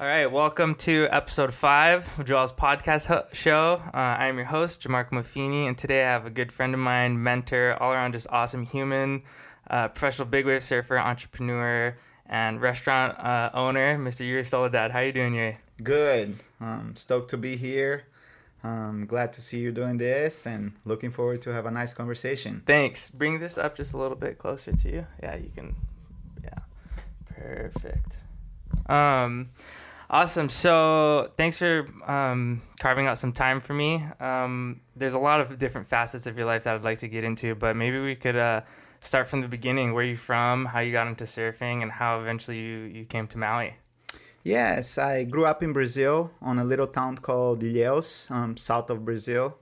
All right, welcome to episode five of Joel's podcast ho- show. Uh, I'm your host, Jamarco Mafini, and today I have a good friend of mine, mentor, all around just awesome human, uh, professional big wave surfer, entrepreneur, and restaurant uh, owner, Mr. Yuri Soledad. How are you doing, Yuri? Good. Um, stoked to be here. I'm glad to see you doing this, and looking forward to have a nice conversation. Thanks. Bring this up just a little bit closer to you. Yeah, you can. Yeah, perfect. Um, awesome. So thanks for um, carving out some time for me. Um, there's a lot of different facets of your life that I'd like to get into, but maybe we could uh, start from the beginning. Where are you from? How you got into surfing, and how eventually you you came to Maui. Yes, I grew up in Brazil on a little town called Ilhéus, um, south of Brazil.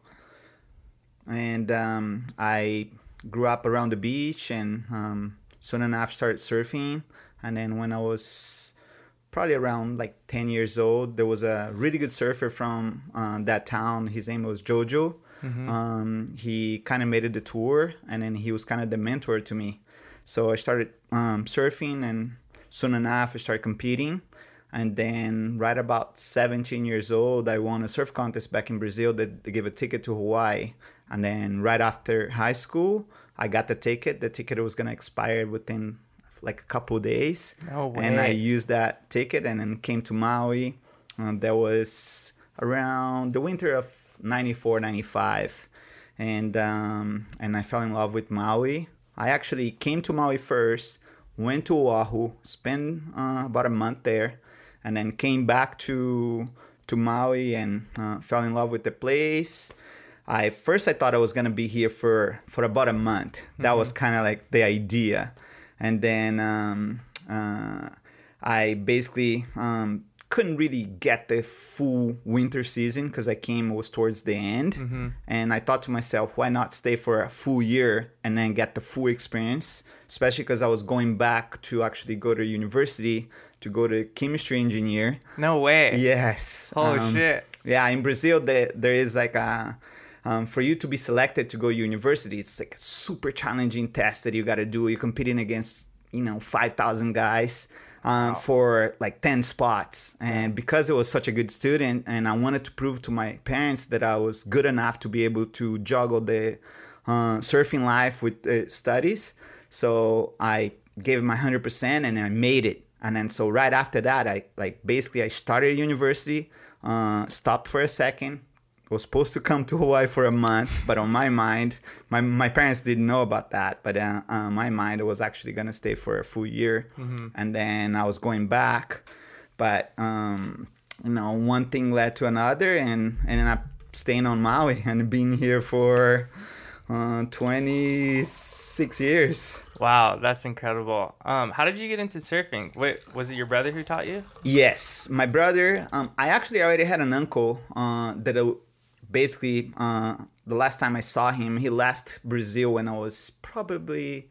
And um, I grew up around the beach and um, soon enough started surfing. And then when I was probably around like 10 years old, there was a really good surfer from uh, that town. His name was Jojo. Um, he kind of made it the tour and then he was kind of the mentor to me. So I started um, surfing and soon enough I started competing and then right about 17 years old i won a surf contest back in brazil that they gave a ticket to hawaii and then right after high school i got the ticket the ticket was going to expire within like a couple days No and i used that ticket and then came to maui. Um, that was around the winter of 94 95 and um, and i fell in love with maui. I actually came to maui first went to oahu spent uh, about a month there and then came back to to Maui and uh, fell in love with the place. I first I thought I was gonna be here for for about a month. That was kind of like the idea, and then um, uh, I basically um, couldn't really get the full winter season because I came was towards the end, and I thought to myself, why not stay for a full year and then get the full experience, especially because I was going back to actually go to university to go to chemistry engineer. No way. Yes. Oh um, shit. Yeah, in Brazil, there, there is like a, um, for you to be selected to go university, it's like a super challenging test that you got to do. You're competing against, you know, 5,000 guys um, for like 10 spots. And because I was such a good student and I wanted to prove to my parents that I was good enough to be able to juggle the uh, surfing life with the studies. So I gave it my 100% and I made it and then so right after that i like basically i started university uh, stopped for a second was supposed to come to hawaii for a month but on my mind my, my parents didn't know about that but uh, uh, my mind i was actually going to stay for a full year and then i was going back but um, you know one thing led to another and and i staying on maui and being here for uh, 26 years Wow, that's incredible. Um, how did you get into surfing? Wait, was it your brother who taught you? Yes, my brother. Um, I actually already had an uncle uh, that uh, basically uh, the last time I saw him, he left Brazil when I was probably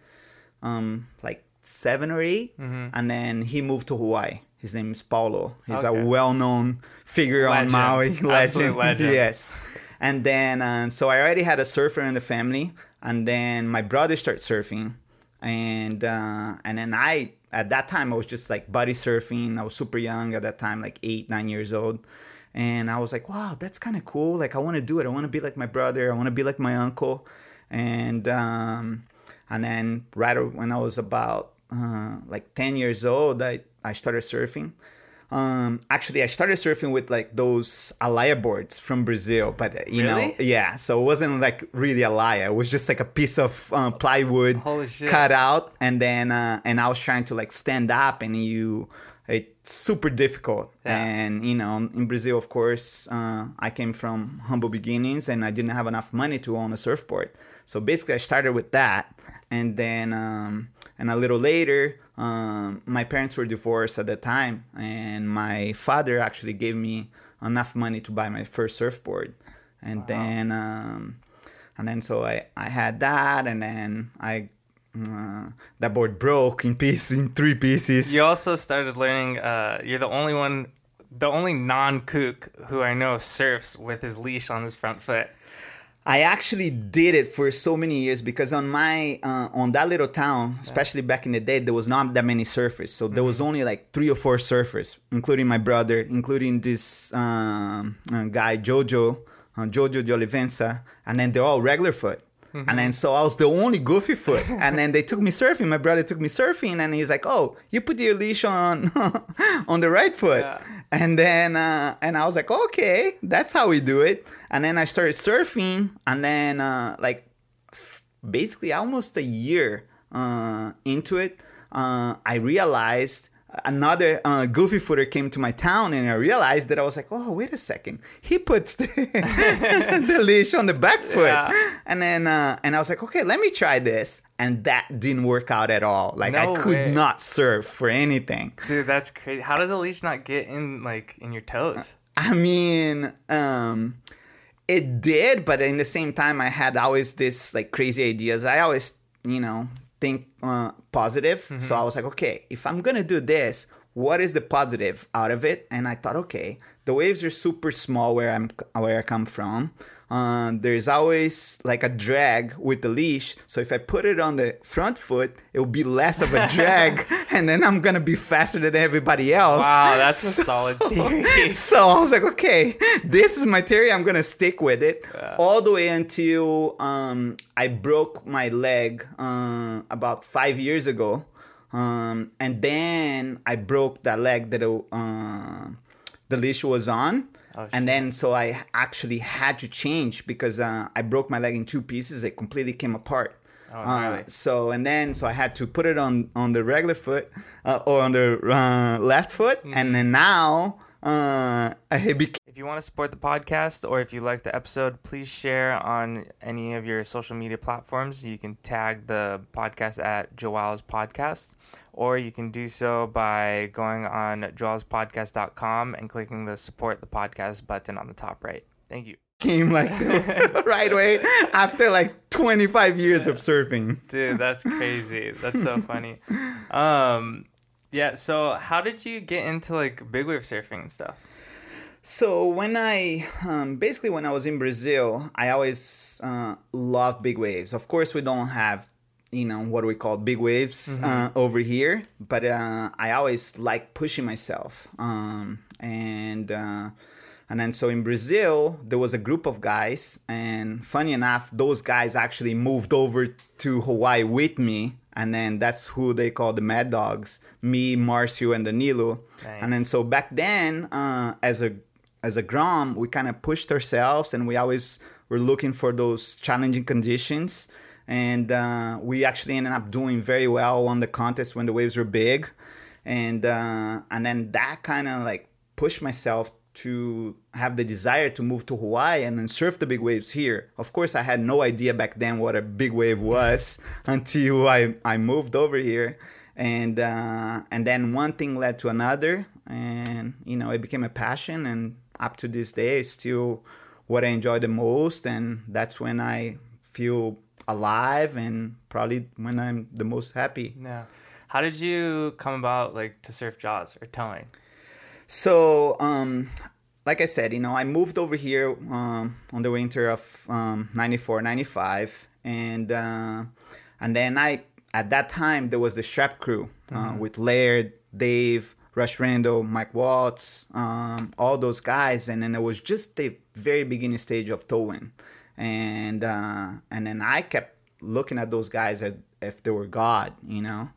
um, like seven or 8 and then he moved to Hawaii. His name is Paulo. He's Okay. a well-known figure Legend. on Maui, legend. legend. yes. And then, uh, so I already had a surfer in the family, and then my brother started surfing, and uh, and then I at that time I was just like buddy surfing. I was super young at that time, like eight, nine years old, and I was like, wow, that's kind of cool. Like I want to do it. I want to be like my brother. I want to be like my uncle, and um, and then right when I was about uh, like ten years old, I I started surfing. Um, actually, I started surfing with like those alaya boards from Brazil, but uh, you know, yeah. So it wasn't like really alaya. It was just like a piece of uh, plywood cut out, and then uh, and I was trying to like stand up, and you, it's super difficult. Yeah. And you know, in Brazil, of course, uh, I came from humble beginnings, and I didn't have enough money to own a surfboard. So basically, I started with that, and then um, and a little later, um, my parents were divorced at the time, and my father actually gave me enough money to buy my first surfboard, and then um, and then so I I had that, and then I. Uh, that board broke in pieces, in three pieces. You also started learning. Uh, you're the only one, the only non-kook who I know surfs with his leash on his front foot. I actually did it for so many years because on my uh, on that little town, especially back in the day, there was not that many surfers. So there was only like three or four surfers, including my brother, including this um, uh, guy Jojo, uh, Jojo de Olivença, and then they're all regular foot. And then so I was the only goofy foot. and then they took me surfing. My brother took me surfing, and he's like, "Oh, you put your leash on on the right foot." Yeah. And then uh, and I was like, "Okay, that's how we do it." And then I started surfing, and then uh, like f- basically almost a year uh, into it, uh, I realized another uh, goofy footer came to my town and I realized that I was like, oh, wait a second. He puts the, the leash on the back foot. Yeah. And then, uh, and I was like, okay, let me try this. And that didn't work out at all. Like I could way. not surf for anything. Dude, that's crazy. How does a leash not get in like in your toes? I mean, um, it did, but in the same time, I had always this like crazy ideas. I always, you know, think uh, positive. So I was like, okay, if I'm gonna do this, what is the positive out of it? And I thought, okay, the waves are super small where I'm where I come from. Uh, there's always like a drag with the leash. So if I put it on the front foot, it will be less of a drag, and then I'm gonna be faster than everybody else. Wow, that's a solid theory. So I was like, okay, this is my theory. I'm gonna stick with it all the way until um, I broke my leg uh, about five years ago, um, and then I broke that leg that uh, the leash was on. Oh, and then so I actually had to change because uh, I broke my leg in two pieces. It completely came apart. Oh, Uh, so and then so I had to put it on on the regular foot uh, or on the uh, left foot, Mm-hmm. and then now uh, became If you want to support the podcast or if you like the episode, please share on any of your social media platforms. You can tag the podcast at Joel's Podcast, or you can do so by going on joelspodcast.com and clicking the support the podcast button on the top right. Thank you. Came like right away after like 25 years of surfing. Dude, that's crazy. That's so funny. Um, yeah. So, how did you get into like big wave surfing and stuff? So when I um, basically when I was in Brazil, I always uh, loved big waves. Of course, we don't have you know what we call big waves uh, over here, but uh, I always like pushing myself. Um, and uh, and then so in Brazil, there was a group of guys, and funny enough, those guys actually moved over to Hawaii with me. And then that's who they call the Mad Dogs, me, Marcio, and Danilo. Nice. And then so back then, uh, as a as a Grom, we kind of pushed ourselves and we always were looking for those challenging conditions. And uh, we actually ended up doing very well on the contest when the waves were big. And uh, and then that kind of like pushed myself to have the desire to move to Hawaii and then surf the big waves here. Of course, I had no idea back then what a big wave was until I, I moved over here. And uh, and then one thing led to another, and you know it became a passion. And up to this day, it's still what I enjoy the most, and that's when I feel alive, and probably when I'm the most happy. Yeah. How did you come about like to surf jaws or towing? So, um, like I said, you know, I moved over here um, on the winter of um, 94, 95. And, uh, and then I, at that time, there was the Strap crew uh, with Laird, Dave, Rush Randle, Mike Waltze, um, all those guys. And then it was just the very beginning stage of towing. And, uh, and then I kept looking at those guys as if they were God, you know?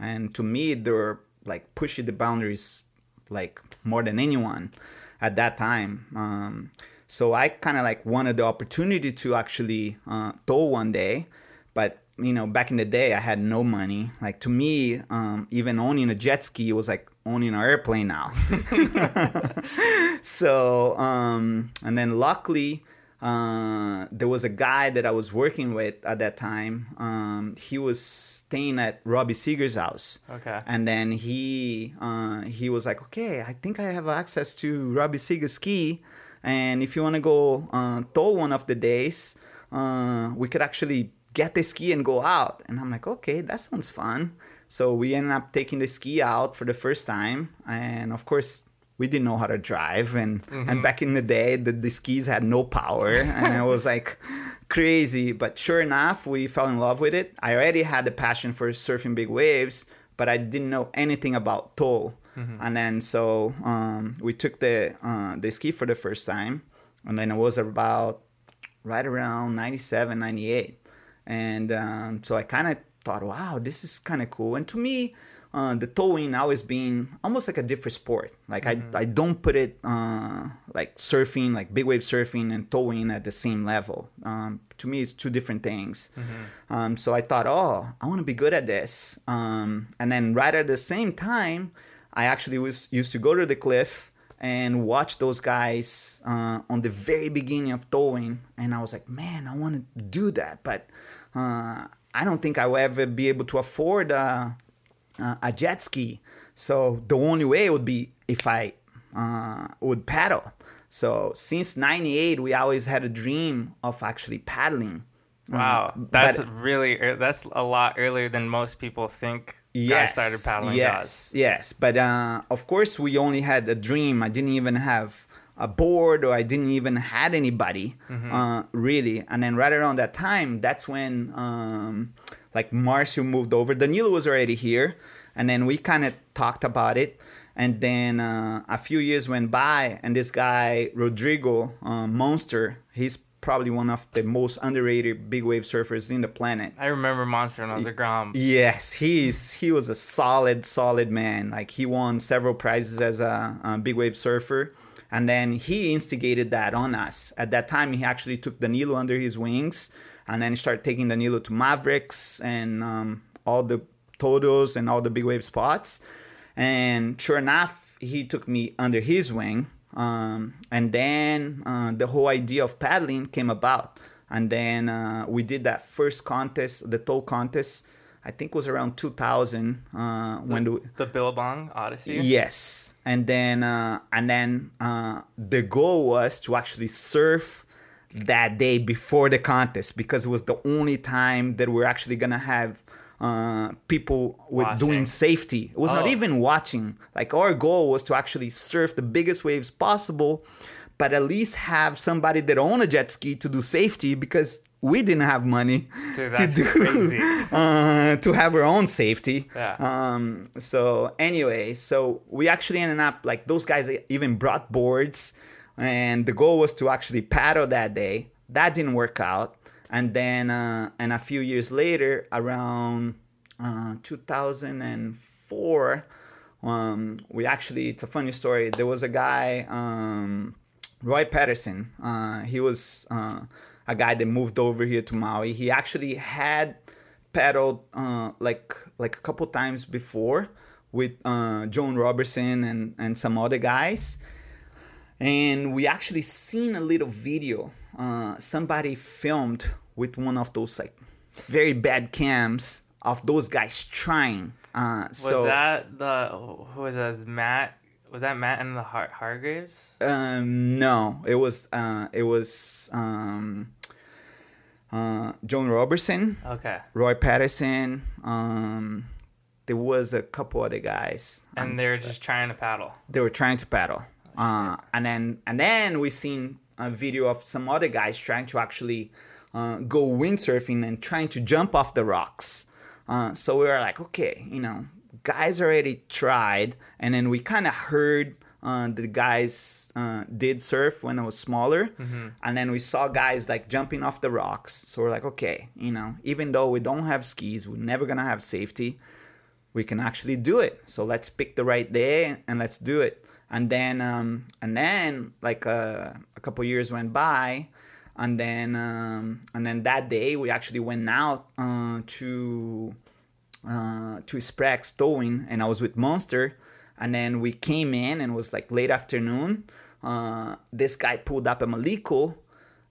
And to me, they were like pushing the boundaries like more than anyone at that time. Um, so I kind of like wanted the opportunity to actually uh, tow one day, but you know, back in the day, I had no money. Like to me, um, even owning a jet ski was like owning an airplane now. so, um, and then luckily, uh, there was a guy that I was working with at that time. Um, he was staying at Robbie Seeger's house. Okay. And then he uh, he was like, okay, I think I have access to Robbie Seeger's ski, and if you want to go uh, tow one of the days, uh, we could actually get the ski and go out. And I'm like, okay, that sounds fun. So we ended up taking the ski out for the first time, and of course. We didn't know how to drive, and and back in the day, the, the skis had no power, and it was like crazy. But sure enough, we fell in love with it. I already had the passion for surfing big waves, but I didn't know anything about tow. Mm-hmm. And then so um, we took the uh, the ski for the first time, and then it was about right around 97, 98. And um, so I kind of thought, wow, this is kind of cool. And to me, uh, the towing always been almost like a different sport. Like mm-hmm. I, I don't put it uh, like surfing, like big wave surfing and towing at the same level. Um, to me, it's two different things. Mm-hmm. Um, so I thought, oh, I want to be good at this. Um, and then right at the same time, I actually was used to go to the cliff and watch those guys uh, on the very beginning of towing, and I was like, man, I want to do that, but uh, I don't think I will ever be able to afford uh, uh, a jet ski. So the only way would be if I uh, would paddle. So since '98, we always had a dream of actually paddling. Wow, that's but, really that's a lot earlier than most people think. Yes, started paddling. Yes, yes, but uh, of course we only had a dream. I didn't even have a board or I didn't even had anybody mm-hmm. uh, really. And then right around that time, that's when um, like Marcio moved over. Danilo was already here, and then we kind of talked about it. And then uh, a few years went by, and this guy Rodrigo uh, Monster, he's probably one of the most underrated big wave surfers in the planet. I remember Monster when I was a Grom. Yes, he's he was a solid, solid man. Like he won several prizes as a, a big wave surfer and then he instigated that on us. At that time, he actually took Danilo under his wings, and then he started taking Danilo to Mavericks and um, all the Todos and all the big wave spots. And sure enough, he took me under his wing. Um, and then uh, the whole idea of paddling came about. And then uh, we did that first contest, the tow contest I think was around 2000 uh, when the, the Billabong Odyssey. Yes, and then uh, and then uh, the goal was to actually surf that day before the contest because it was the only time that we're actually gonna have uh, people with watching. doing safety. It was oh. not even watching. Like our goal was to actually surf the biggest waves possible, but at least have somebody that own a jet ski to do safety because we didn't have money Dude, to do uh, to have our own safety. Yeah. Um, so anyway, so we actually ended up like those guys even brought boards, and the goal was to actually paddle that day. That didn't work out, and then uh, and a few years later, around uh, 2004. Um, we actually, it's a funny story. There was a guy, um, Roy Patterson. Uh, he was uh, a guy that moved over here to Maui. He actually had paddled uh, like like a couple times before with uh, Joan Robertson and and some other guys, and we actually seen a little video. Uh, somebody filmed with one of those like very bad cams of those guys trying. Uh, was so, that the who was that? Matt was that Matt and the Har- Hargraves? Um, no, it was uh, it was um, uh, John Robertson. Okay. Roy Patterson. Um, there was a couple other guys. And they were just trying to paddle. They were trying to paddle. Uh, and then and then we seen a video of some other guys trying to actually uh, go windsurfing and trying to jump off the rocks. Uh, so we were like, okay, you know, guys already tried, and then we kind of heard uh, the guys uh, did surf when I was smaller, mm-hmm. and then we saw guys like jumping off the rocks. So we're like, okay, you know, even though we don't have skis, we're never gonna have safety. We can actually do it. So let's pick the right day and let's do it. And then, um, and then, like uh, a couple years went by, and then, um, and then that day we actually went out uh, to uh, to Sprecks towing, and I was with Monster and then we came in and it was like late afternoon. Uh, this guy pulled up a Maliko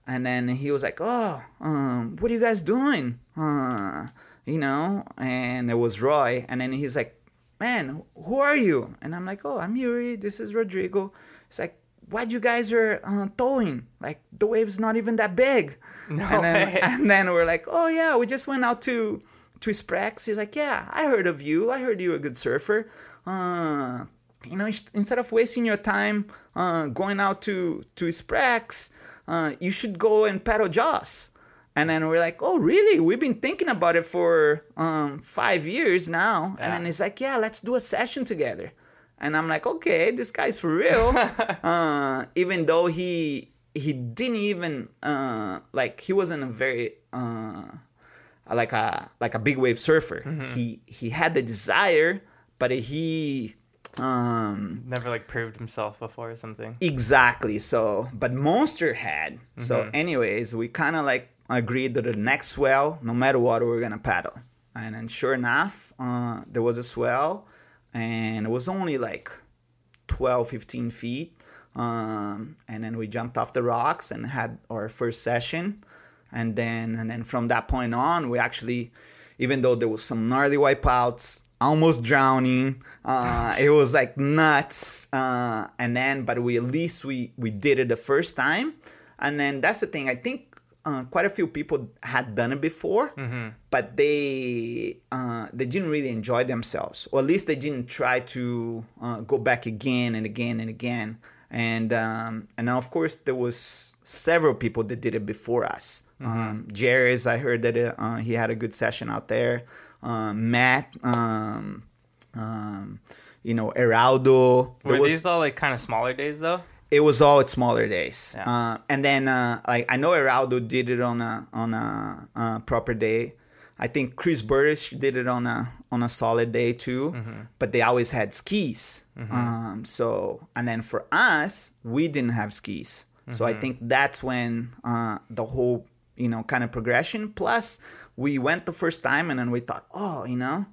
and then he was like, "Oh, um, what are you guys doing?" Uh, you know, and it was Roy, and then he's like, "Man, who are you?" And I'm like, "Oh, I'm Yuri. This is Rodrigo." It's like, "What you guys are uh, towing? Like the wave's not even that big." No and then, way. and then we're like, "Oh yeah, we just went out to to Sprecks." He's like, "Yeah, I heard of you. I heard you were a good surfer." uh, you know, instead of wasting your time uh, going out to to Sprecks, uh, you should go and paddle Jaws. And then we're like, oh, really? We've been thinking about it for um, five years now. And then he's like, yeah, let's do a session together. And I'm like, okay, this guy's for real. uh, even though he he didn't even uh, like he wasn't a very uh, like a like a big wave surfer. He he had the desire, but he um Never like proved himself before or something. Exactly. So, but Monster had. So, anyways, we kind of like agreed that the next swell, no matter what, we were gonna paddle. And then, sure enough, uh, there was a swell, and it was only like 12, 15 feet. Um, and then we jumped off the rocks and had our first session. And then, and then from that point on, we actually, even though there was some gnarly wipeouts, almost drowning, uh, it was like nuts. Uh, and then, but we at least we we did it the first time. And then that's the thing. I think uh, quite a few people had done it before, but they uh, they didn't really enjoy themselves, or at least they didn't try to uh, go back again and again and again. And um, and now of course there was several people that did it before us. Um, Jerry's, I heard that uh, he had a good session out there. Um, Matt, um, um, you know, Eraldo. Were was- these all like kind of smaller days though? It was all at smaller days. Yeah. Uh, and then uh, like I know Heraldo did it on a on a uh, proper day. I think Chris Burdish did it on a on a solid day too. Mm-hmm. But they always had skis. Um, so and then for us, we didn't have skis. So Mm-hmm. I think that's when uh, the whole you know kind of progression. Plus, we went the first time and then we thought, oh, you know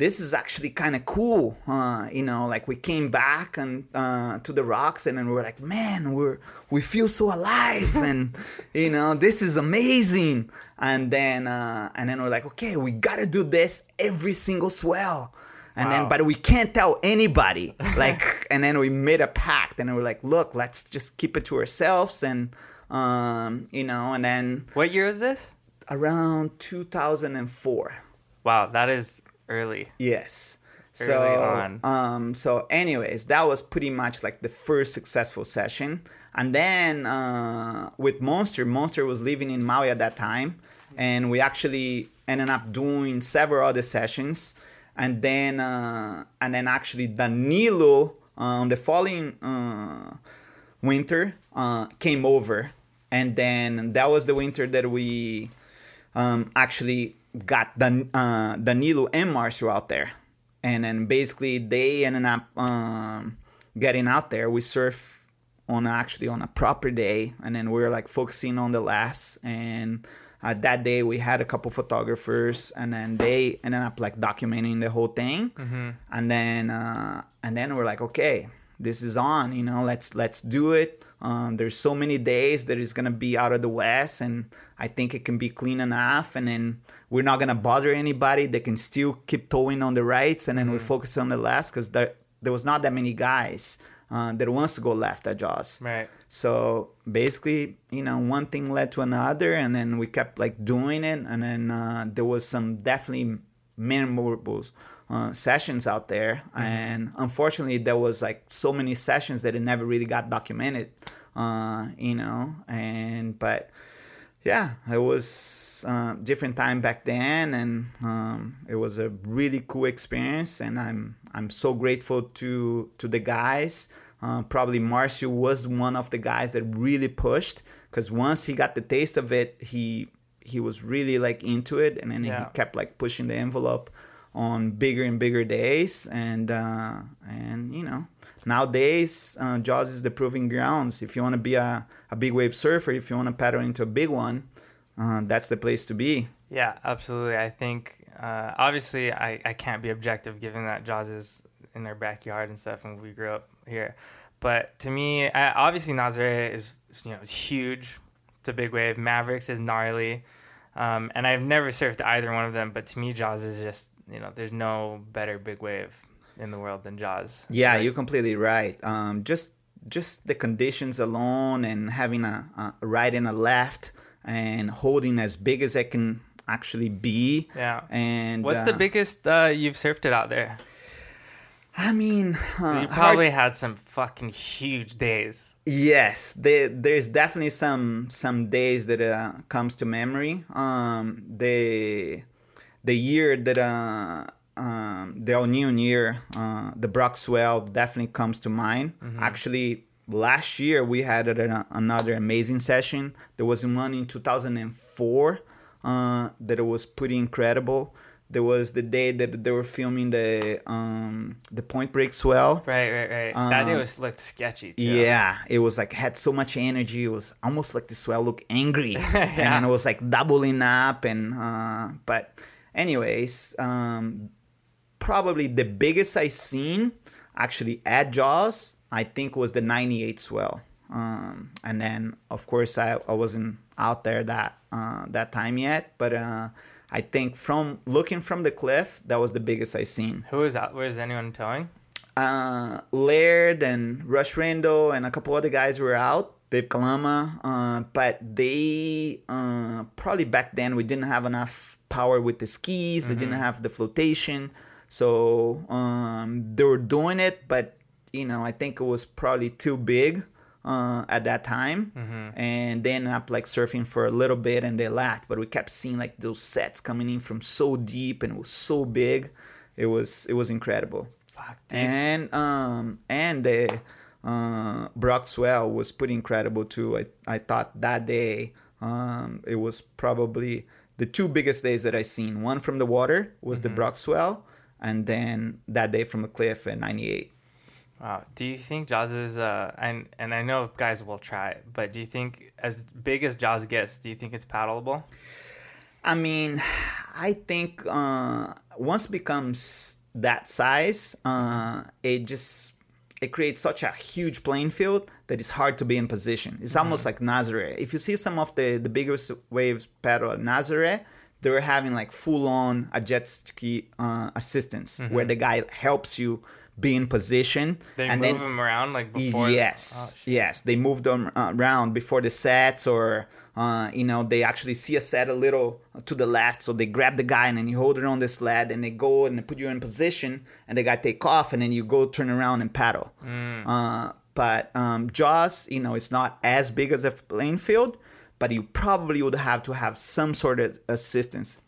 this is actually kind of cool. Uh, you know, like we came back and uh, to the rocks, and then we were like, man, we're we feel so alive, and you know, this is amazing. And then uh, and then we're like, okay, we gotta do this every single swell. And then, but we can't tell anybody. Like, and then we made a pact, and we're like, look, let's just keep it to ourselves, and um, you know, and then What year is this? around 2004. Wow, that is early. Yes. Early So, on. um, so anyways, that was pretty much like the first successful session. And then uh, with Monster, Monster was living in Maui at that time, and we actually ended up doing several other sessions. And then, uh, and then actually Danilo on the following uh, winter uh, came over, and then that was the winter that we um, actually got Dan- uh, Danilo and Marcio out there. And then basically they ended up um, getting out there. We surf on actually on a proper day, and then we were like focusing on the last. And uh, that day we had a couple photographers, and then they ended up like documenting the whole thing. And then uh, and then we're like, okay, this is on. You know, let's let's do it. Um, there's so many days that it's gonna be out of the west, and I think it can be clean enough. And then we're not gonna bother anybody. They can still keep towing on the rights, and then we focus on the left because there there was not that many guys uh, that wants to go left at Jaws. Right. So basically, you know, one thing led to another, and then we kept like doing it, and then uh, there was some definitely memorable uh, sessions out there, and unfortunately, there was like so many sessions that it never really got documented, uh, you know, and but yeah, it was uh, different time back then, and um, it was a really cool experience, and I'm I'm so grateful to to the guys. Uh, probably Marcio was one of the guys that really pushed, because once he got the taste of it, he he was really like into it, and then Yeah. he kept like pushing the envelope on bigger and bigger days, and uh, and you know nowadays uh, Jaws is the proving grounds. If you want to be a, a big wave surfer, if you want to paddle into a big one, uh, that's the place to be. Yeah, absolutely. I think uh, obviously I, I can't be objective given that Jaws is in their backyard and stuff, and we grew up here. But to me, I, obviously Nazare is you know is huge. It's a big wave. Mavericks is gnarly, um, and I've never surfed either one of them. But to me, Jaws is just you know there's no better big wave in the world than Jaws. Yeah, Like, you're completely right. Um, just just the conditions alone and having a, a right and a left and holding as big as it can actually be. Yeah. And What's uh, the biggest uh, you've surfed it out there? I mean, uh, You hard- probably had some fucking huge days. Yes, there, there's definitely some some days that uh, comes to memory. Um, the the year that uh, um, the Nino year, uh, the Broxwell definitely comes to mind. Actually, last year we had a, another amazing session. There was one in 2004 uh, that it was pretty incredible. There was the day that they were filming the um, the Point Break swell. Right, right, right. that day Um, was looked sketchy too. Yeah, it was like had so much energy. It was almost like the swell looked angry, and it was like doubling up. And uh, but, anyways, um, probably the biggest I seen actually at Jaws, I think was the '98 swell. Um, and then of course I, I wasn't out there that uh, that time yet, but uh, I think from looking from the cliff, that was the biggest I seen Who was out? Was anyone towing? uh, Laird and Rush Randle and a couple other guys were out. Dave Kalama, uh, but they uh, probably back then we didn't have enough power with the skis. They didn't have the flotation, so um, they were doing it, but you know I think it was probably too big uh, at that time, and they ended up like surfing for a little bit and they left. But we kept seeing like those sets coming in from so deep and it was so big. It was it was incredible Fuck, and um and the uh Broxwell was pretty incredible too. I I thought that day um it was probably the two biggest days that I seen. One from the water was the Broxwell, and then that day from the cliff at 98. Wow. Do you think Jaws is uh and and I know guys will try it, but do you think as big as Jaws gets, do you think it's paddleable? I mean, I think uh, once it becomes that size, uh, it just it creates such a huge playing field that it's hard to be in position. It's almost like Nazare. If you see some of the the biggest waves paddle at Nazare, they were having like full on a jet ski uh, assistance where the guy helps you be in position They and move then them around like before. yes, Oh, yes, they move them uh, around before the sets, or uh, you know, they actually see a set a little to the left, so they grab the guy and then you hold it on the sled, and they go and they put you in position, and the guy take off, and then you go turn around and paddle. Uh, but um, Jaws, you know, it's not as big as a playing field, but you probably would have to have some sort of assistance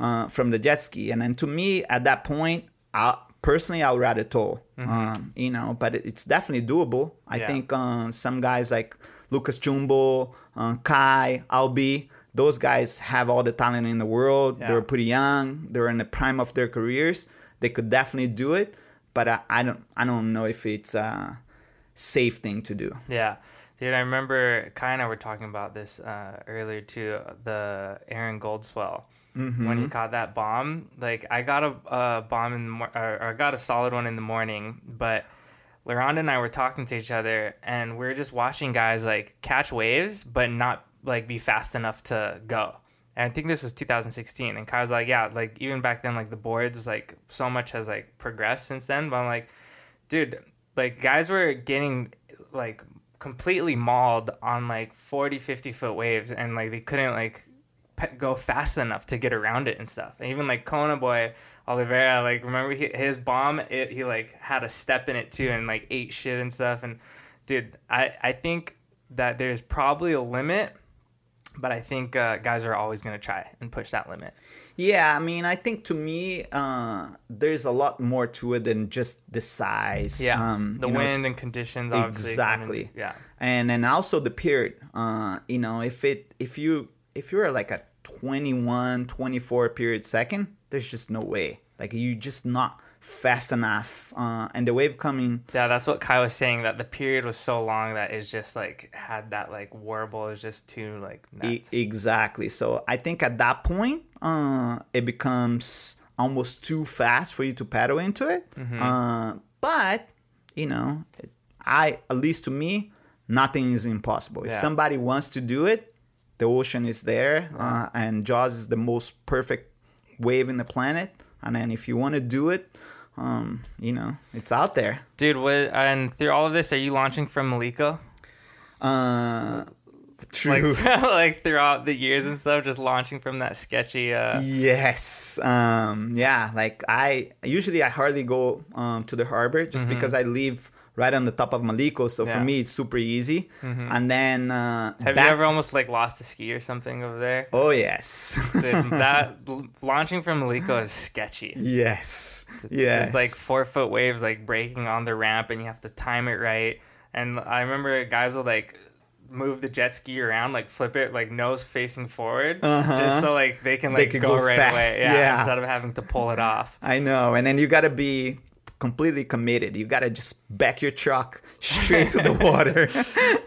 uh, from the jet ski, and then to me at that point, I, personally, I would rather tow. Um, you know, but it- it's definitely doable. I Yeah. think uh, some guys like Lucas Chumbo, uh, Kai, Albee, those guys have all the talent in the world. Yeah. They're pretty young. They're in the prime of their careers. They could definitely do it, but I, I don't. I don't know if it's a safe thing to do. Yeah. Dude, I remember Kai and I were talking about this uh, earlier too. The Aaron Gold swell Mm-hmm. when he caught that bomb. Like I got a, a bomb in the mor- or, or I got a solid one in the morning, but LaRonda and I were talking to each other and we are just watching guys like catch waves, but not like be fast enough to go. And I think this was 2016, and was like, "Yeah, like even back then, like the boards, like so much has like progressed since then." But I'm like, dude, like guys were getting like completely mauled on like 40 50 foot waves and like they couldn't like go fast enough to get around it and stuff. And even like kona boy oliveira like remember he, his bomb it, he like had a step in it too and like ate shit and stuff. And dude i i think that there's probably a limit but i think uh, guys are always going to try and push that limit. Yeah, I mean, I think to me, uh, there's a lot more to it than just the size. yeah um, the you know, wind and conditions obviously Exactly. into- yeah. And then also the period. Uh you know if it if you if you're like a 21 24 period second there's just no way. Like you just not fast enough uh and the wave coming Yeah, that's what Kai was saying. That the period was so long that it's just like had that like warble is just too like e- exactly. So i think at that point uh it becomes almost too fast for you to paddle into it. Uh but you know i at least to me nothing is impossible. If Yeah. somebody wants to do it the ocean is there uh, and jaws is the most perfect wave in the planet and then if you want to do it um you know it's out there Dude, what and through all of this, are you launching from Maliko? uh True. Like, like throughout the years and stuff, just launching from that sketchy. Uh, Yes. Um, yeah. Like I usually I hardly go um, to the harbor just because I live right on the top of Maliko. So for Mm-hmm. Yeah. Mm-hmm. me, it's super easy. And then uh, have back- you ever almost like lost a ski or something over there? Oh yes. Dude, that launching from Maliko is sketchy. yes. Yes. It's like four foot waves like breaking on the ramp, and you have to time it right. And I remember guys will like move the jet ski around, like flip it like nose facing forward, Uh-huh. just so like they can They like can go, go right fast, away. Yeah, yeah. instead of having to pull it off. I know. And then you gotta be completely committed. You gotta just back your truck straight to the water.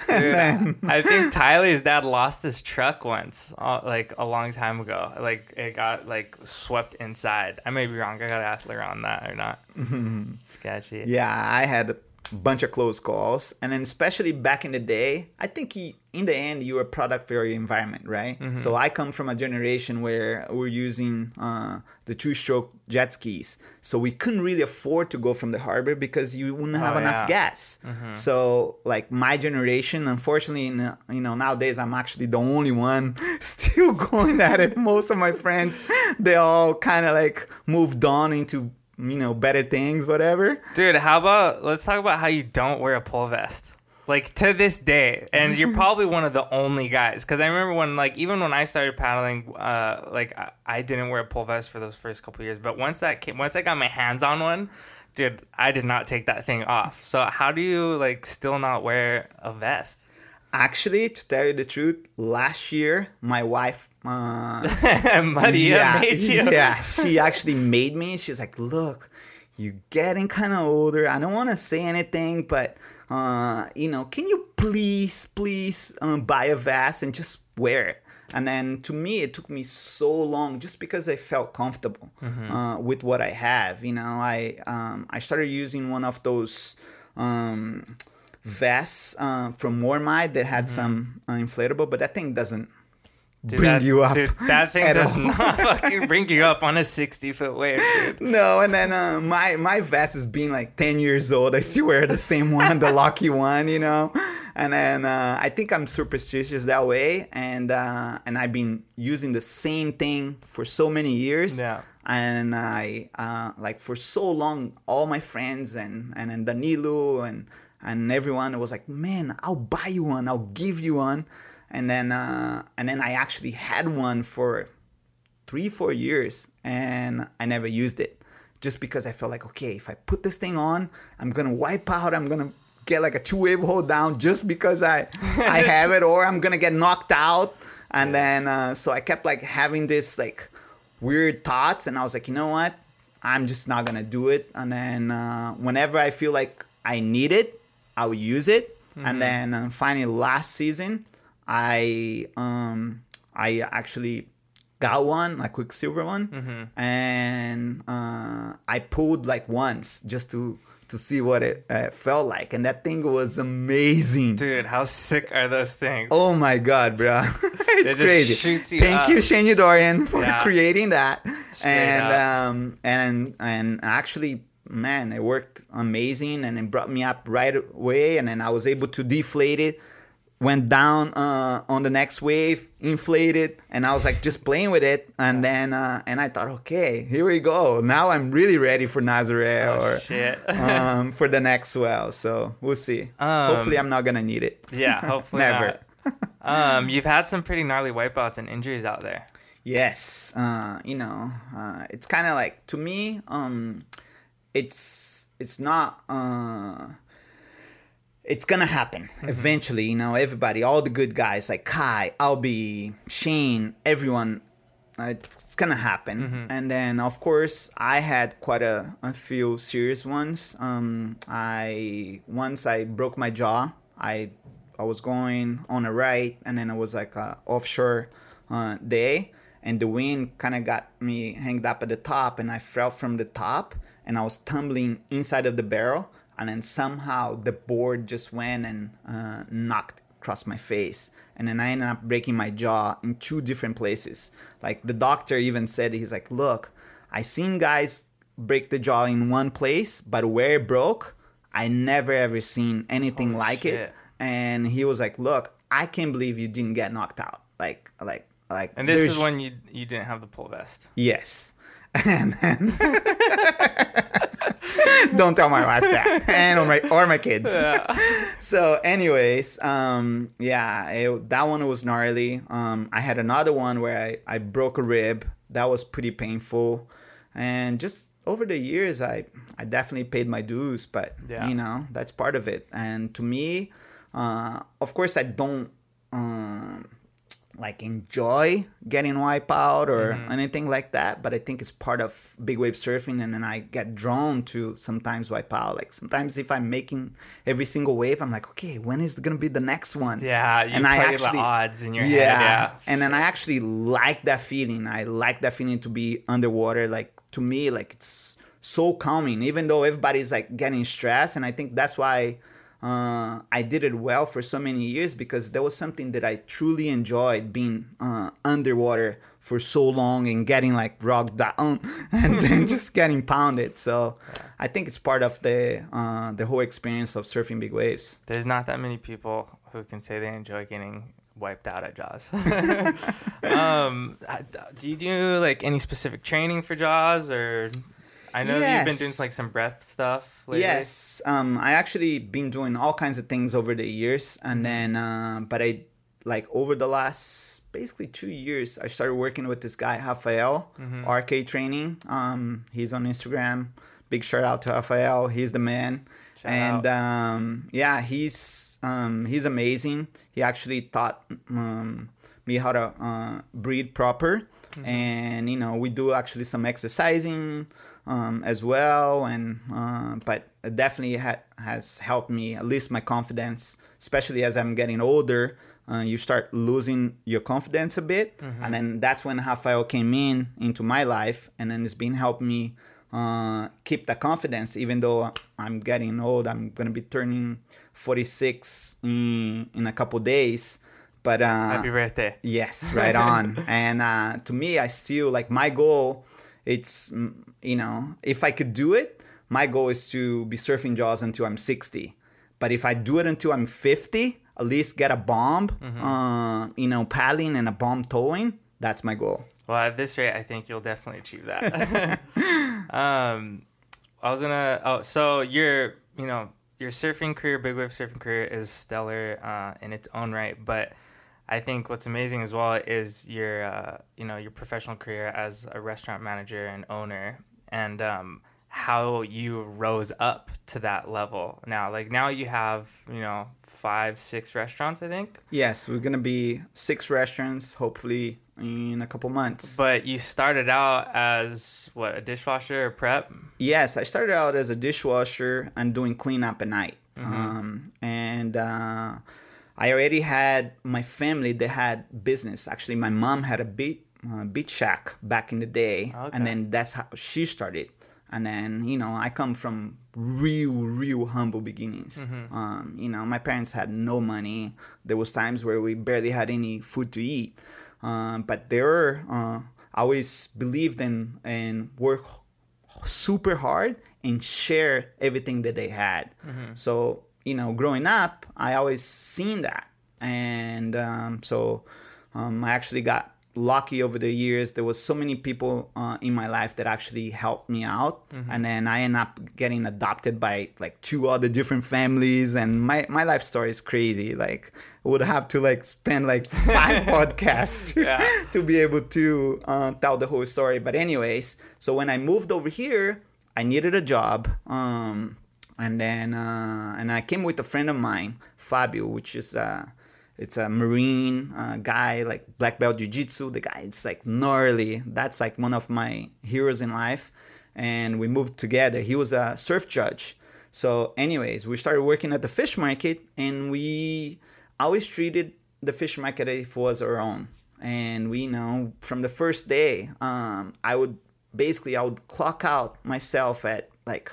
Dude, then I think Tyler's dad lost his truck once, uh, like a long time ago. Like it got like swept inside. I may be wrong. I gotta ask Laura on that or not. Sketchy. Yeah, I had bunch of close calls, and then especially back in the day, I think he, in the end you're a product for your environment, right? Mm-hmm. So I come from a generation where we're using uh, the two-stroke jet skis, so we couldn't really afford to go from the harbor because you wouldn't have Oh, enough yeah. gas. So like my generation, unfortunately, in, you know nowadays I'm actually the only one still going at it. Most of my friends, they all kind of like moved on into you know better things, whatever. Dude, how about let's talk about how you don't wear a pull vest. Like to this day, and you're probably one of the only guys. Because I remember when, like, even when I started paddling, uh, like I, I didn't wear a pull vest for those first couple years. But once that came, once I got my hands on one, dude, I did not take that thing off. So how do you like still not wear a vest? Actually, to tell you the truth, last year my wife, uh, Maria made you. yeah, she actually made me. She's like, "Look, you're getting kind of older. I don't want to say anything, but uh, you know, can you please, please um, buy a vest and just wear it?" And then to me, it took me so long just because I felt comfortable uh, with what I have. You know, I um, I started using one of those. Um, vests uh, from Mormaii that had some uh, inflatable, but that thing doesn't Dude, bring that, you up. Dude, that thing does all. not fucking bring you up on a 60 foot wave, dude. No, and then uh, my my vest is being like ten years old. I still wear the same one, the lucky one, you know. And then uh, I think I'm superstitious that way, and uh, and I've been using the same thing for so many years. Yeah. And I uh, like for so long, all my friends and and then Danilo and and everyone was like, man, I'll buy you one, I'll give you one, and then uh, and then I actually had one for three four years and i never used it just because i felt like okay if i put this thing on i'm gonna wipe out i'm gonna get like a two wave hold down just because i i have it or i'm gonna get knocked out. And then uh, so i kept like having this like weird thoughts and i was like you know what? I'm just not gonna do it. And then uh, whenever i feel like i need it i will use it and then uh, finally last season i um i actually got one, a Quiksilver one, Mm-hmm. and uh, I pulled like once just to to see what it uh, felt like, and that thing was amazing. Dude, how sick are those things? Oh my god, bro, it's crazy. you Thank up. you, Shane Dorian, for Yeah. creating that, and up. um and and actually. Man, it worked amazing, and it brought me up right away. And then I was able to deflate it, went down uh, on the next wave, inflated, and I was like just playing with it. And then uh, and I thought, okay, here we go. Now I'm really ready for Nazare Oh, or shit. um, for the next swell. So we'll see. Um, Hopefully, I'm not gonna need it. yeah, hopefully Never. not. Um, you've had some pretty gnarly wipeouts and injuries out there. Yes, uh, you know, uh, it's kind of like to me, um, it's it's not. Uh, it's gonna happen eventually. You know, everybody, all the good guys like Kai, Albee, Shane, everyone. Uh, it's gonna happen, and then of course I had quite a, a few serious ones. Um, I once I broke my jaw. I I was going on a right, and then it was like a offshore uh, day, and the wind kind of got me hanged up at the top, and I fell from the top, and I was tumbling inside of the barrel, and then somehow the board just went and uh, knocked across my face, and then I ended up breaking my jaw in two different places. Like the doctor even said, he's like, "Look, I seen guys break the jaw in one place, but where it broke, I never ever seen anything Holy like shit. it." And he was like, "Look, I can't believe you didn't get knocked out. Like like like. And this is when you you didn't have the pull vest. Yes. And then don't tell my wife that, and or my or my kids. So, anyways, um, yeah, it, that one was gnarly. Um, I had another one where I I broke a rib. That was pretty painful, and just over the years, I I definitely paid my dues. But Yeah. you know, that's part of it. And to me, uh, of course, I don't. Um, like enjoy getting wiped out or mm-hmm. anything like that but i think it's part of big wave surfing and then i get drawn to sometimes wipe out like sometimes if i'm making every single wave i'm like okay when is it gonna be the next one Yeah, And I actually- the odds in your yeah. head. Yeah. and then i actually like that feeling i like that feeling to be underwater like to me like it's so calming even though everybody's like getting stressed and i think that's why uh, I did it well for so many years because that was something that I truly enjoyed being uh, underwater for so long and getting like rocked down and then just getting pounded. So I think it's part of the uh, the whole experience of surfing big waves. There's not that many people who can say they enjoy getting wiped out at Jaws. um, do you do like any specific training for Jaws, or I know you've been doing like some breath stuff. Lately. Yes, um, I actually been doing all kinds of things over the years, and then, uh, but I like over the last basically two years, I started working with this guy Rafael, RK Training. Um, he's on Instagram. Big shout out to Rafael. He's the man. Shout and um, yeah, he's um, he's amazing. He actually taught um, me how to uh, breathe proper, and you know we do actually some exercising um, as well. And uh, but it definitely ha- has helped me at least my confidence, especially as I'm getting older. Uh, you start losing your confidence a bit, and then that's when Rafael came in into my life, and then it's been helping me uh, keep the confidence, even though I'm getting old. I'm gonna be turning 46 in in a couple days, but uh, Happy birthday. Yes, right on. and uh, to me, I still like my goal. It's you know, if I could do it, my goal is to be surfing jaws until I'm 60. But if I do it until I'm 50, at least get a bomb, uh, you know, paddling and a bomb towing. That's my goal. Well, at this rate, I think you'll definitely achieve that. um, I was gonna. Oh, so your, you know, your surfing career, big wave surfing career, is stellar uh, in its own right. But I think what's amazing as well is your, uh, you know, your professional career as a restaurant manager and owner, and um, how you rose up to that level. Now, like now you have, you know, five, six restaurants, I think. Yes, we're gonna be six restaurants, hopefully in a couple months. But you started out as what a dishwasher or prep. Yes, I started out as a dishwasher and doing cleanup at night. Um, and uh, I already had my family that had business. Actually, my mom had a beach, uh, beach shack back in the day. Okay. And then that's how she started. And then, you know, I come from real, real humble beginnings. Um, you know, my parents had no money. There was times where we barely had any food to eat. Um, but they were, uh, I always believed in, and work super hard and share everything that they had. So, you know, growing up, I always seen that. And um, so um, I actually got lucky over the years. There was so many people uh, in my life that actually helped me out. And then I end up getting adopted by like two other different families. And my, my life story is crazy. Like I would have to like spend like five podcasts to, Yeah. to be able to uh, tell the whole story. But anyways, so when I moved over here, I needed a job. Um, and then uh, and I came with a friend of mine, Fabio, which is uh, it's a marine uh, guy, like black belt jiu-jitsu. The guy, it's like gnarly. That's like one of my heroes in life. And we moved together. He was a surf judge. So, anyways, we started working at the fish market, and we always treated the fish market as if it was our own. And we know from the first day, um, I would basically I would clock out myself at like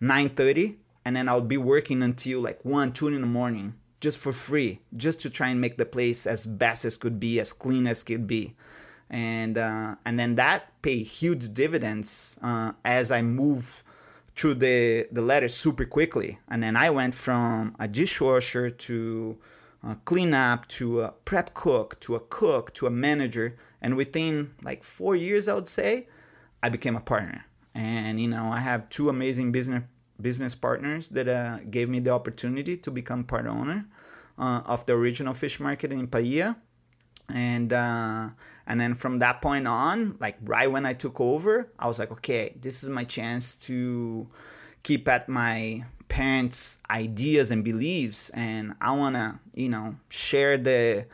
9:30, and then I would be working until like one, two in the morning, just for free, just to try and make the place as best as could be, as clean as could be. And uh, and then that pay huge dividends uh, as I move through the the letters super quickly. And then I went from a dishwasher to a cleanup to a prep cook to a cook to a manager. And within like four years, I would say, I became a partner. And you know, I have two amazing business business partners that uh, gave me the opportunity to become part owner uh, of the original fish market in Paia. And uh, and then from that point on, like right when I took over, I was like, okay, this is my chance to keep at my parents' ideas and beliefs, and I wanna, you know, share the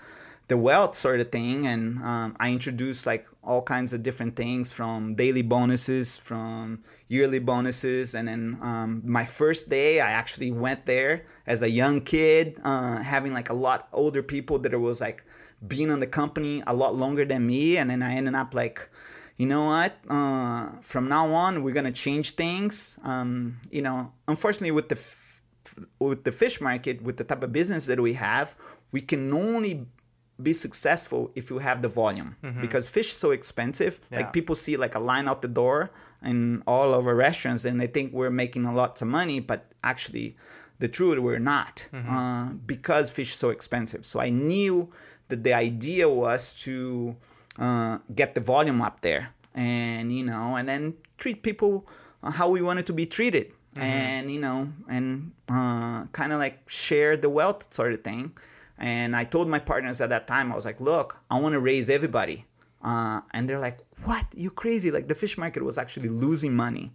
the wealth sort of thing. And um, I introduced like all kinds of different things from daily bonuses, from yearly bonuses, and then um, my first day, I actually went there as a young kid, uh, having like a lot older people that was like being on the company a lot longer than me, and then I ended up like you know what? Uh, from now on, we're gonna change things. Um, you know, unfortunately, with the f- with the fish market, with the type of business that we have, we can only be successful if you have the volume mm-hmm. because fish is so expensive yeah. like people see like a line out the door in all of our restaurants and they think we're making a lot of money but actually the truth we're not mm-hmm. uh, because fish is so expensive so i knew that the idea was to uh, get the volume up there and you know and then treat people how we wanted to be treated mm-hmm. and you know and uh, kind of like share the wealth sort of thing and i told my partners at that time i was like look i want to raise everybody uh, and they're like what you crazy like the fish market was actually losing money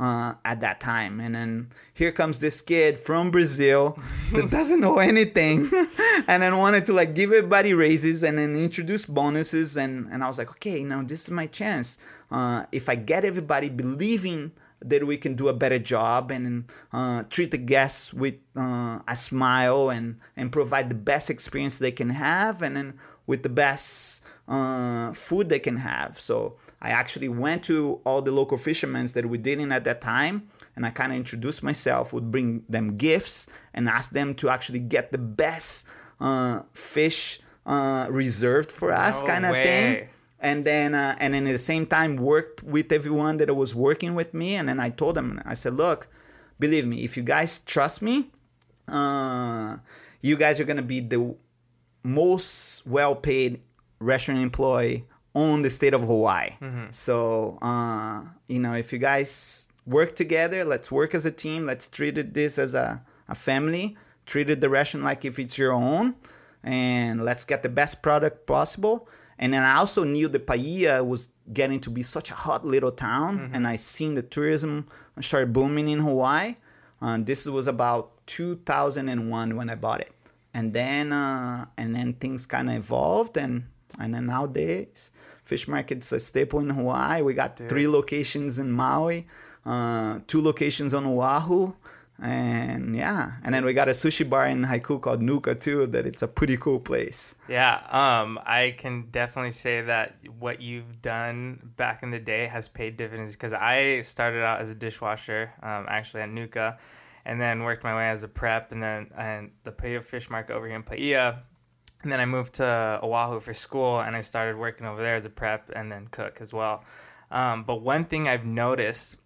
uh, at that time. And then here comes this kid from Brazil that doesn't know anything and then wanted to like give everybody raises and then introduce bonuses. And, and I was like, okay, now this is my chance. Uh, if I get everybody believing that we can do a better job and uh, treat the guests with uh, a smile and, and provide the best experience they can have and then with the best uh, food they can have. So I actually went to all the local fishermen that we didn't at that time, and I kind of introduced myself, would bring them gifts, and ask them to actually get the best uh, fish uh, reserved for us, no kind of thing. And then, uh, and then at the same time, worked with everyone that was working with me. And then I told them, I said, look, believe me, if you guys trust me, uh, you guys are gonna be the most well-paid restaurant employee on the state of Hawaii. Mm-hmm. So, uh, you know, if you guys work together, let's work as a team. Let's treat this as a, a family. Treat the restaurant like if it's your own. And let's get the best product possible. And then I also knew that Paia was getting to be such a hot little town. Mm-hmm. And I seen the tourism start booming in Hawaii. Uh, this was about 2001 when I bought it. And then, uh, and then things kind of evolved and and then nowadays, fish market's a staple in Hawaii. We got Dude. three locations in Maui, uh, two locations on Oahu, and yeah, and then we got a sushi bar in Haiku called Nuka too. That it's a pretty cool place. Yeah, um, I can definitely say that what you've done back in the day has paid dividends because I started out as a dishwasher, um, actually at Nuka, and then worked my way as a prep, and then and the Paia Fish Market over here in Paia and then I moved to Oahu for school, and I started working over there as a prep and then cook as well. Um, but one thing I've noticed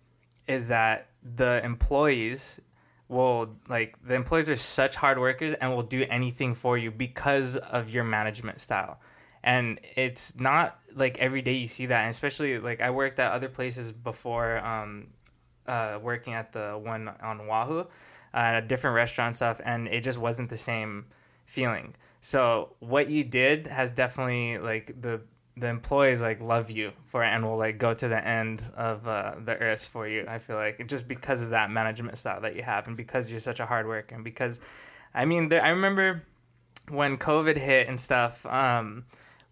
is that the employees will like the employees are such hard workers and will do anything for you because of your management style. And it's not like every day you see that, and especially like I worked at other places before um, uh, working at the one on Oahu, uh, at a different restaurant stuff, and it just wasn't the same feeling. So what you did has definitely like the the employees like love you for it and will like go to the end of uh, the earth for you. I feel like just because of that management style that you have and because you're such a hard worker and because I mean there, I remember when COVID hit and stuff. Um,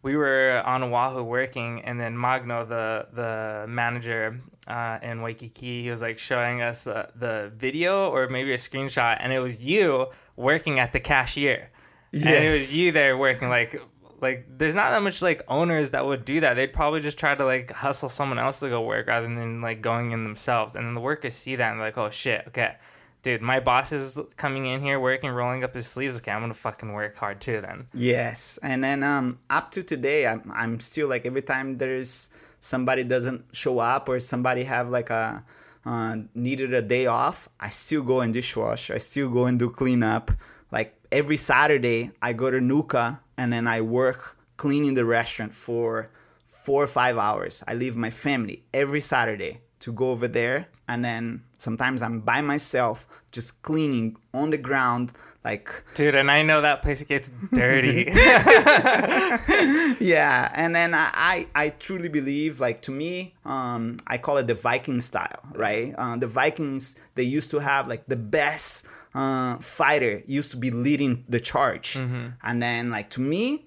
we were on Oahu working, and then Magno, the the manager uh, in Waikiki, he was like showing us uh, the video or maybe a screenshot, and it was you working at the cashier. Yes. And it was you there working like like there's not that much like owners that would do that. They'd probably just try to like hustle someone else to go work rather than like going in themselves. And then the workers see that and like, oh shit, okay. Dude, my boss is coming in here working, rolling up his sleeves. Okay, I'm gonna fucking work hard too then. Yes. And then um up to today I'm I'm still like every time there's somebody doesn't show up or somebody have like a uh, needed a day off, I still go and dishwash. I still go and do cleanup like every Saturday I go to Nuka and then I work cleaning the restaurant for four or five hours. I leave my family every Saturday to go over there and then sometimes I'm by myself just cleaning on the ground like dude and i know that place gets dirty. Yeah and then I, I, I truly believe like to me um i call it the viking style right? Uh, the vikings they used to have like the best uh, fighter used to be leading the charge. Mm-hmm. and then like to me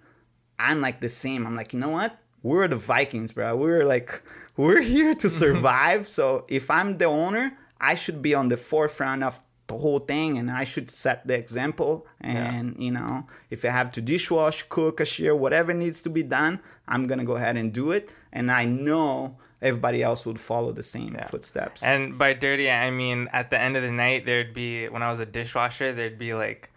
i'm like the same. I'm like you know what? We're the vikings bro. We're like we're here to survive. So if i'm the owner i should be on the forefront of the whole thing and I should set the example. And, yeah. you know, if I have to dishwash, cook, cashier, whatever needs to be done, I'm going to go ahead and do it. And I know everybody else would follow the same yeah. footsteps. And by dirty, I mean at the end of the night, there'd be, when I was a dishwasher, there'd be like,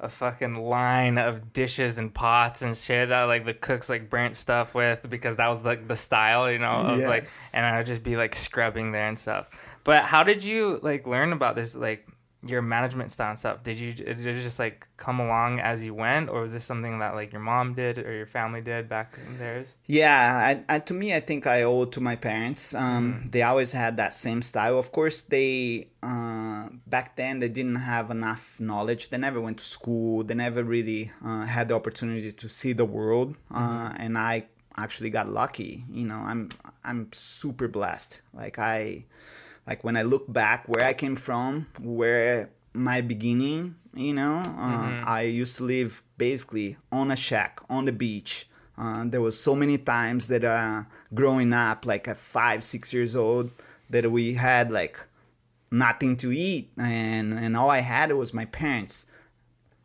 a fucking line of dishes and pots and shit that like the cooks like burnt stuff with because that was like the style, you know, of yes. like and I'd just be like scrubbing there and stuff. But how did you like learn about this like your management style and stuff did you did it just like come along as you went or was this something that like your mom did or your family did back in theirs? Yeah I, I, to me i think i owe it to my parents. Um, mm. they always had that same style. Of course they uh, back then they didn't have enough knowledge. They never went to school. They never really uh, had the opportunity to see the world. Uh, mm-hmm. and i actually got lucky. You know i'm i'm super blessed. Like i like when I look back where I came from, where my beginning, you know, uh, mm-hmm. I used to live basically on a shack on the beach. Uh, there was so many times that uh, growing up, like at five, six years old, that we had like nothing to eat, and and all I had was my parents,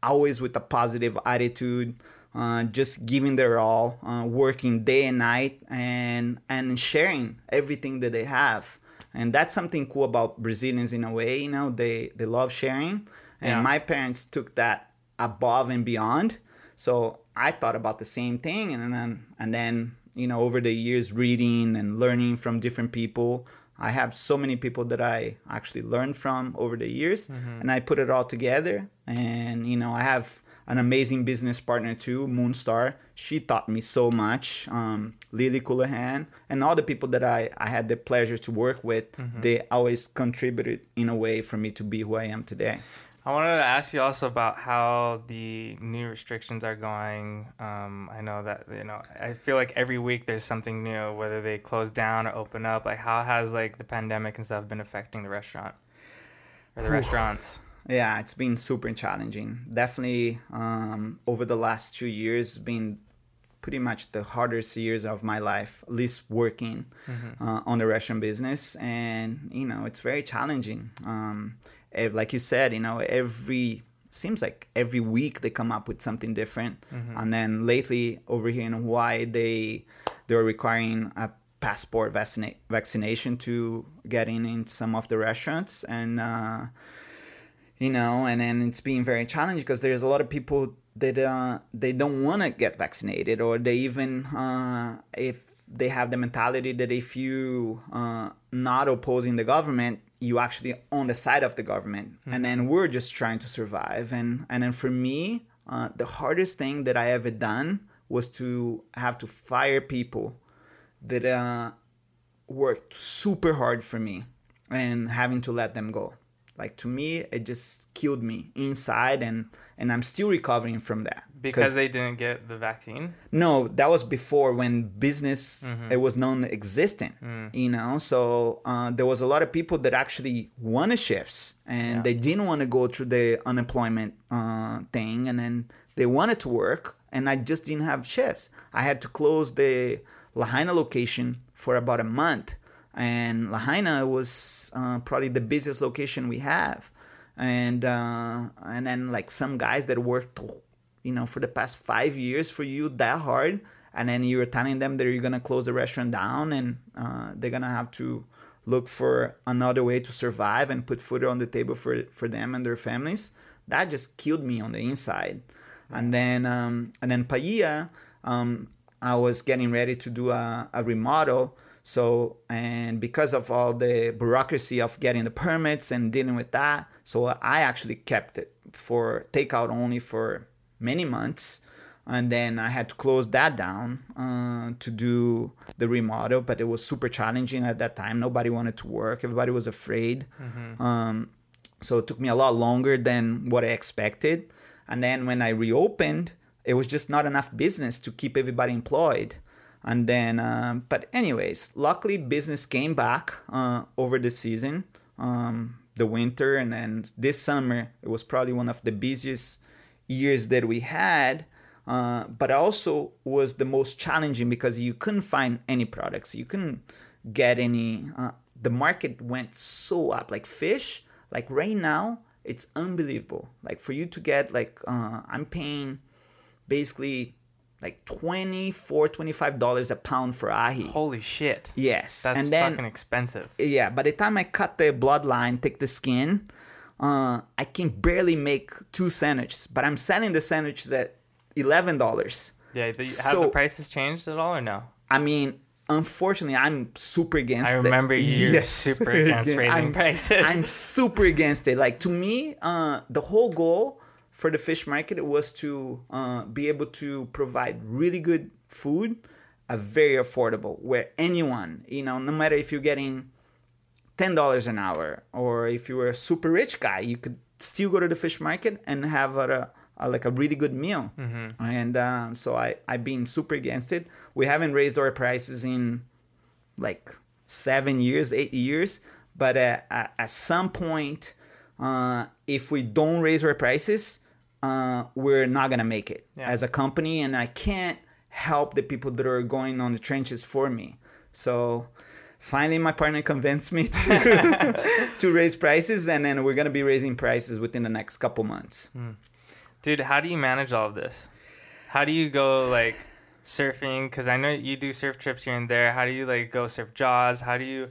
always with a positive attitude, uh, just giving their all, uh, working day and night, and and sharing everything that they have and that's something cool about Brazilians in a way. You know, they they love sharing, and yeah. my parents took that above and beyond. So I thought about the same thing, and then and then you know over the years reading and learning from different people. I have so many people that I actually learned from over the years, mm-hmm. and I put it all together. And you know, I have an amazing business partner too, Moonstar. She taught me so much. Um, Lily Coulihan and all the people that I, I had the pleasure to work with, mm-hmm. they always contributed in a way for me to be who I am today. I wanted to ask you also about how the new restrictions are going. Um, I know that you know. I feel like every week there's something new, whether they close down or open up. Like, how has like the pandemic and stuff been affecting the restaurant or the restaurants? Yeah, it's been super challenging. Definitely um, over the last two years, been pretty much the hardest years of my life, at least working mm-hmm. uh, on the restaurant business. And you know, it's very challenging. Um, like you said, you know, every seems like every week they come up with something different. Mm-hmm. And then lately over here in Hawaii, they they're requiring a passport vaccina- vaccination to get in in some of the restaurants and. Uh, you know, and then it's being very challenging because there's a lot of people that uh, they don't want to get vaccinated, or they even uh, if they have the mentality that if you uh, not opposing the government, you actually on the side of the government, mm-hmm. and then we're just trying to survive. And and then for me, uh, the hardest thing that I ever done was to have to fire people that uh, worked super hard for me, and having to let them go like to me it just killed me inside and and i'm still recovering from that because they didn't get the vaccine no that was before when business mm-hmm. it was non-existent mm. you know so uh, there was a lot of people that actually wanted shifts and yeah. they didn't want to go through the unemployment uh, thing and then they wanted to work and i just didn't have shifts i had to close the lahaina location for about a month and Lahaina was uh, probably the busiest location we have, and uh, and then like some guys that worked, you know, for the past five years for you that hard, and then you're telling them that you're gonna close the restaurant down and uh, they're gonna have to look for another way to survive and put food on the table for for them and their families. That just killed me on the inside, and then um, and then Paia, um, I was getting ready to do a, a remodel so, and because of all the bureaucracy of getting the permits and dealing with that, so I actually kept it for takeout only for many months and then I had to close that down uh, to do the remodel. But it was super challenging at that time. Nobody wanted to work. Everybody was afraid. Mm-hmm. Um, so it took me a lot longer than what I expected. And then when I reopened, it was just not enough business to keep everybody employed. And then, um, but anyways, luckily business came back uh, over the season, um, the winter, and then this summer it was probably one of the busiest years that we had. Uh, but also was the most challenging because you couldn't find any products. You couldn't get any. Uh, the market went so up. Like fish, like right now, it's unbelievable. Like for you to get like, uh, I'm paying basically like 24 25 dollars a pound for ahi holy shit yes that's and then, fucking expensive yeah by the time i cut the bloodline take the skin uh, i can barely make two sandwiches but i'm selling the sandwiches at eleven dollars. Yeah, the, so, have the prices changed at all or no? I mean, unfortunately, I'm super against. I remember it. you yes. super against raising I'm, prices. I'm super against it. Like to me, uh, the whole goal for the fish market it was to uh, be able to provide really good food, a very affordable, where anyone, you know, no matter if you're getting ten dollars an hour or if you were a super rich guy, you could still go to the fish market and have a uh, like a really good meal. Mm-hmm. And uh, so I I've been super against it. We haven't raised our prices in like seven years, eight years. But uh, at some point, uh, if we don't raise our prices, uh, we're not gonna make it yeah. as a company. And I can't help the people that are going on the trenches for me. So finally my partner convinced me to to raise prices and then we're going to be raising prices within the next couple months mm. Dude, how do you manage all of this? How do you go like surfing? Because I know you do surf trips here and there. How do you like go surf Jaws? How do you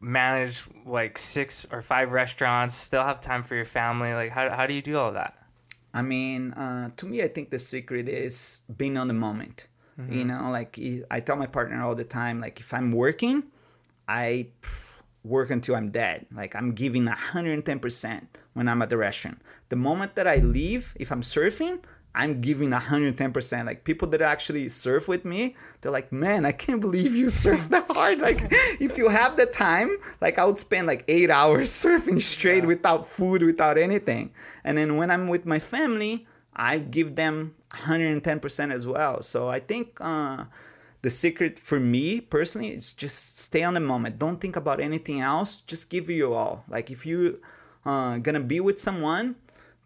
manage like six or five restaurants? Still have time for your family? Like how how do you do all that? I mean, uh, to me, I think the secret is being on the moment. Mm-hmm. You know, like I tell my partner all the time, like if I'm working, I work until I'm dead. Like I'm giving 110% when I'm at the restaurant. The moment that I leave, if I'm surfing, I'm giving 110%. Like people that actually surf with me, they're like, man, I can't believe you surf that hard. Like if you have the time, like I would spend like eight hours surfing straight yeah. without food, without anything. And then when I'm with my family, I give them 110% as well. So I think uh, the secret for me personally is just stay on the moment. Don't think about anything else. Just give you all. Like if you uh, gonna be with someone,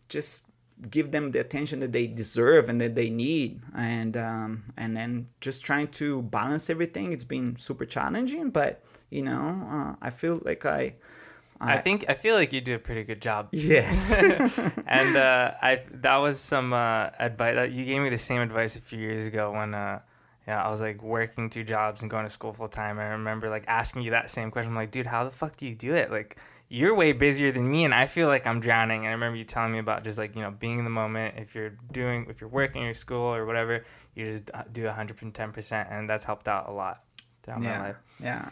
just give them the attention that they deserve and that they need and um, and then just trying to balance everything it's been super challenging but you know uh, i feel like i I, I think I feel like you do a pretty good job. Yes, and uh, I that was some uh, advice. You gave me the same advice a few years ago when uh, yeah, I was like working two jobs and going to school full time. I remember like asking you that same question. I'm like, dude, how the fuck do you do it? Like, you're way busier than me, and I feel like I'm drowning. And I remember you telling me about just like you know being in the moment. If you're doing, if you're working your school or whatever, you just uh, do 110 percent, and that's helped out a lot down yeah. my life. Yeah.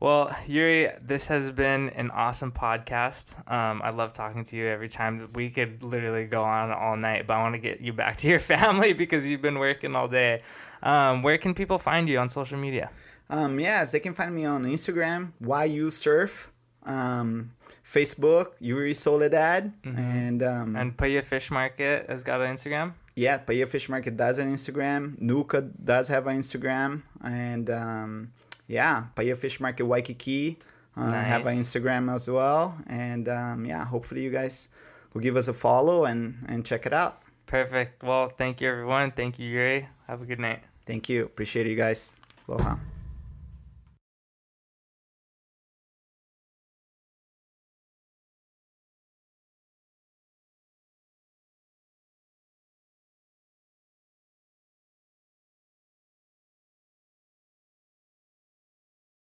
Well, Yuri, this has been an awesome podcast. Um, I love talking to you every time. We could literally go on all night, but I want to get you back to your family because you've been working all day. Um, where can people find you on social media? Um, yes, they can find me on Instagram, why you surf, um, Facebook, Yuri Soledad, mm-hmm. and um, and Paia Fish Market has got an Instagram. Yeah, Paia Fish Market does an Instagram. Nuka does have an Instagram, and um, yeah, Paia Fish Market Waikiki uh, nice. have an Instagram as well. And um, yeah, hopefully you guys will give us a follow and and check it out. Perfect. Well, thank you everyone. Thank you, Yuri. Have a good night. Thank you. Appreciate you guys. Aloha.